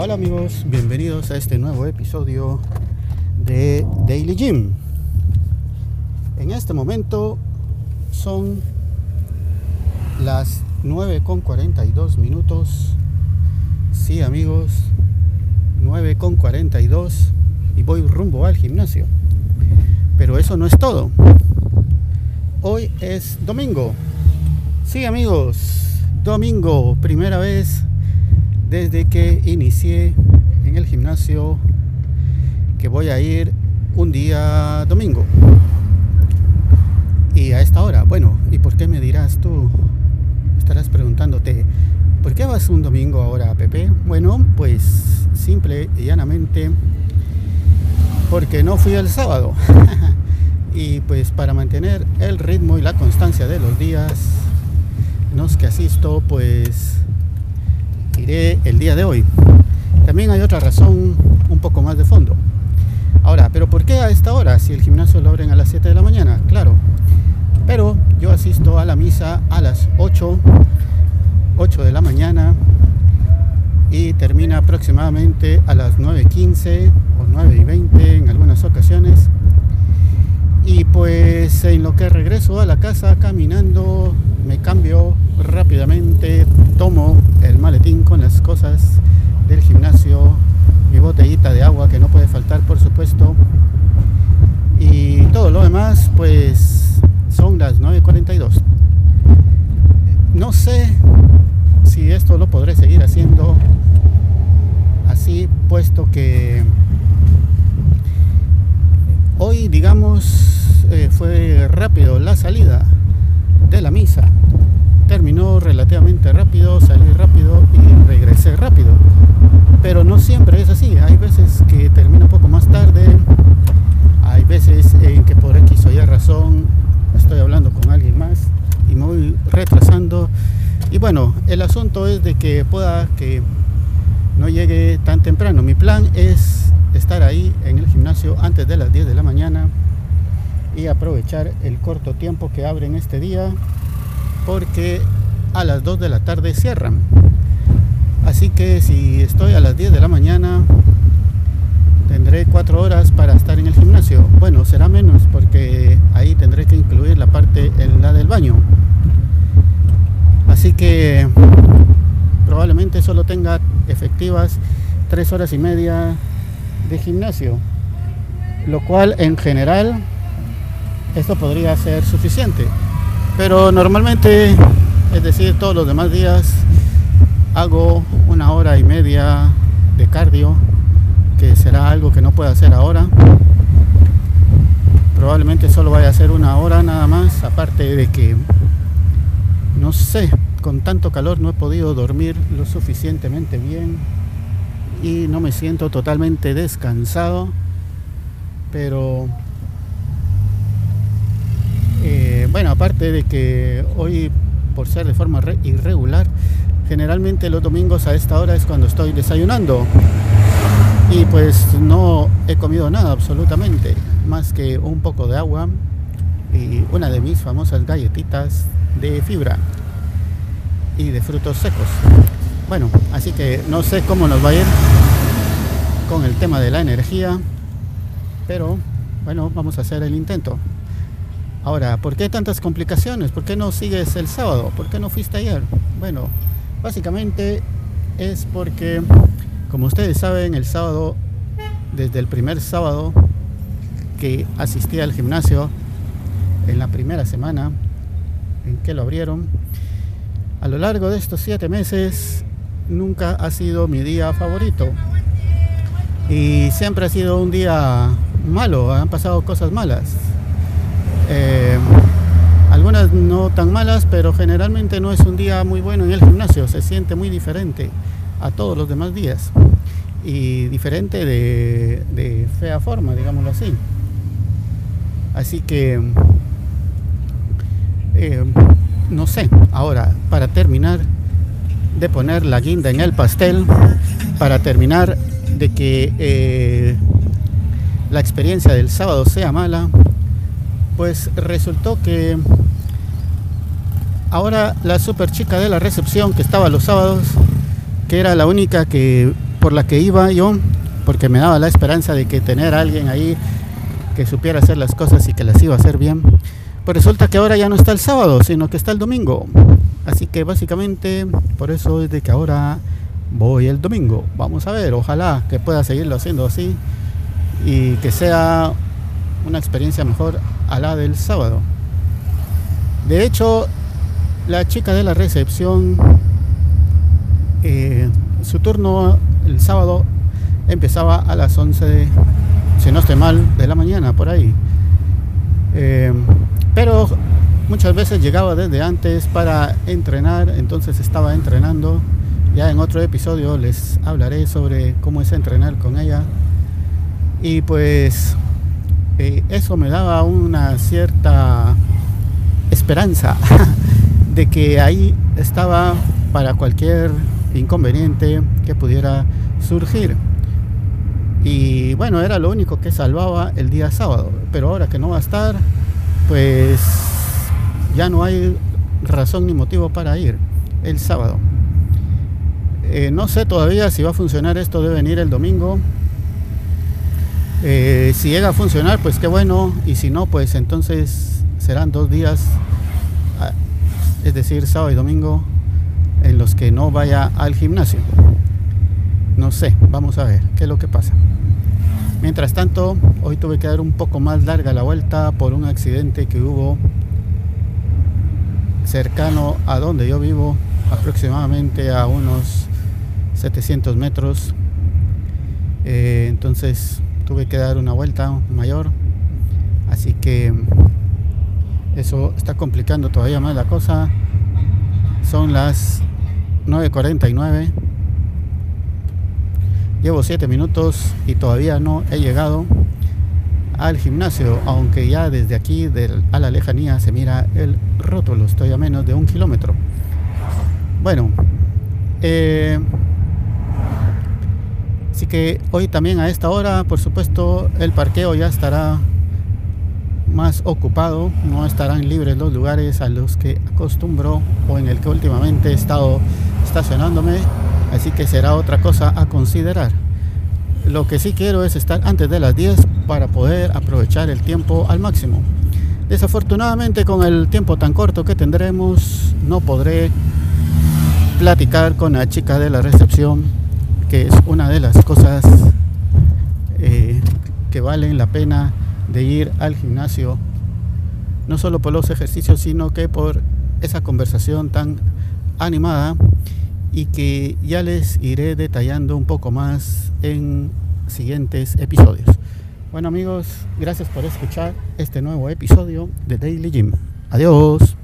Hola, amigos, bienvenidos a este nuevo episodio de Daily Gym. En este momento son las 9 con 42 minutos. Sí amigos, 9 con 42 y voy rumbo al gimnasio. Pero eso no es todo. Hoy es domingo. Sí amigos, domingo, primera vez desde que inicié en el gimnasio que voy a ir un día domingo. Y a esta hora, bueno, ¿y por qué me dirás tú? Estarás preguntándote, ¿por qué vas un domingo ahora, Pepe? Bueno, pues simple y llanamente porque no fui el sábado. y pues para mantener el ritmo y la constancia de los días los que asisto, pues iré el día de hoy. También hay otra razón un poco más de fondo. Ahora, ¿pero por qué a esta hora? Si el gimnasio lo abren a las 7 de la mañana, claro. Pero yo asisto a la misa a las 8, 8 de la mañana y termina aproximadamente a las 9.15 o 9.20 en algunas ocasiones. Y pues en lo que regreso a la casa caminando, me cambio rápidamente, tomo el maletín con las cosas del gimnasio, mi botellita de agua que no puede faltar por supuesto. Y todo lo demás pues son las 9.42. No sé si esto lo podré seguir haciendo así, puesto que hoy digamos eh, fue rápido la salida de la misa terminó relativamente rápido, salí rápido y regresé rápido. Pero no siempre es así, hay veces que termina un poco más tarde, hay veces en que por X o Y razón estoy hablando con alguien más y me voy retrasando. Y bueno, el asunto es de que pueda que no llegue tan temprano. Mi plan es estar ahí en el gimnasio antes de las 10 de la mañana y aprovechar el corto tiempo que abre en este día porque a las 2 de la tarde cierran. Así que si estoy a las 10 de la mañana, tendré 4 horas para estar en el gimnasio. Bueno, será menos porque ahí tendré que incluir la parte en la del baño. Así que probablemente solo tenga efectivas 3 horas y media de gimnasio. Lo cual en general esto podría ser suficiente. Pero normalmente, es decir, todos los demás días hago una hora y media de cardio, que será algo que no puedo hacer ahora. Probablemente solo vaya a hacer una hora nada más, aparte de que, no sé, con tanto calor no he podido dormir lo suficientemente bien y no me siento totalmente descansado, pero bueno, aparte de que hoy, por ser de forma irregular, generalmente los domingos a esta hora es cuando estoy desayunando. Y pues no he comido nada absolutamente, más que un poco de agua y una de mis famosas galletitas de fibra y de frutos secos. Bueno, así que no sé cómo nos va a ir con el tema de la energía, pero bueno, vamos a hacer el intento. Ahora, ¿por qué tantas complicaciones? ¿Por qué no sigues el sábado? ¿Por qué no fuiste ayer? Bueno, básicamente es porque, como ustedes saben, el sábado, desde el primer sábado que asistí al gimnasio, en la primera semana en que lo abrieron, a lo largo de estos siete meses nunca ha sido mi día favorito. Y siempre ha sido un día malo, han pasado cosas malas eh, algunas no tan malas, pero generalmente no es un día muy bueno en el gimnasio, se siente muy diferente a todos los demás días y diferente de, fea forma, digámoslo así. Así que, eh, no sé, ahora, para terminar de poner la guinda en el pastel, para terminar de que eh, la experiencia del sábado sea mala, pues resultó que ahora la super chica de la recepción que estaba los sábados, que era la única que por la que iba yo, porque me daba la esperanza de que tener a alguien ahí que supiera hacer las cosas y que las iba a hacer bien, pues resulta que ahora ya no está el sábado, sino que está el domingo. Así que básicamente por eso es de que ahora voy el domingo. Vamos a ver, ojalá que pueda seguirlo haciendo así y que sea una experiencia mejor a la del sábado. De hecho, la chica de la recepción, eh, su turno el sábado empezaba a las 11, de, si no estoy mal, de la mañana, por ahí. Eh, pero muchas veces llegaba desde antes para entrenar, entonces estaba entrenando. Ya en otro episodio les hablaré sobre cómo es entrenar con ella. Y pues eso me daba una cierta esperanza de que ahí estaba para cualquier inconveniente que pudiera surgir. Y bueno, era lo único que salvaba el día sábado. Pero ahora que no va a estar, pues ya no hay razón ni motivo para ir el sábado. Eh, no sé todavía si va a funcionar esto de venir el domingo. Eh, si llega a funcionar, pues qué bueno. Y si no, pues entonces serán dos días, ah, es decir, sábado y domingo, en los que no vaya al gimnasio. No sé, vamos a ver qué es lo que pasa. Mientras tanto, hoy tuve que dar un poco más larga la vuelta por un accidente que hubo cercano a donde yo vivo, aproximadamente a unos 700 metros. Eh, entonces tuve que dar una vuelta mayor, así que eso está complicando todavía más la cosa. Son las 9.49 Llevo 7 minutos y todavía no he llegado al gimnasio, aunque ya desde aquí a la lejanía se mira el rótulo, estoy a menos de un kilómetro. Bueno, eh, así que hoy también a esta hora, por supuesto, el parqueo ya estará más ocupado, no estarán libres los lugares a los que acostumbro o en el que últimamente he estado estacionándome Así que será otra cosa a considerar. Lo que sí quiero es estar antes de las 10 para poder aprovechar el tiempo al máximo. Desafortunadamente con el tiempo tan corto que tendremos no podré platicar con la chica de la recepción, que es una de las cosas eh, que valen la pena de ir al gimnasio, no solo por los ejercicios, sino que por esa conversación tan animada y que ya les iré detallando un poco más en siguientes episodios. Bueno amigos, gracias por escuchar este nuevo episodio de Daily Gym. Adiós.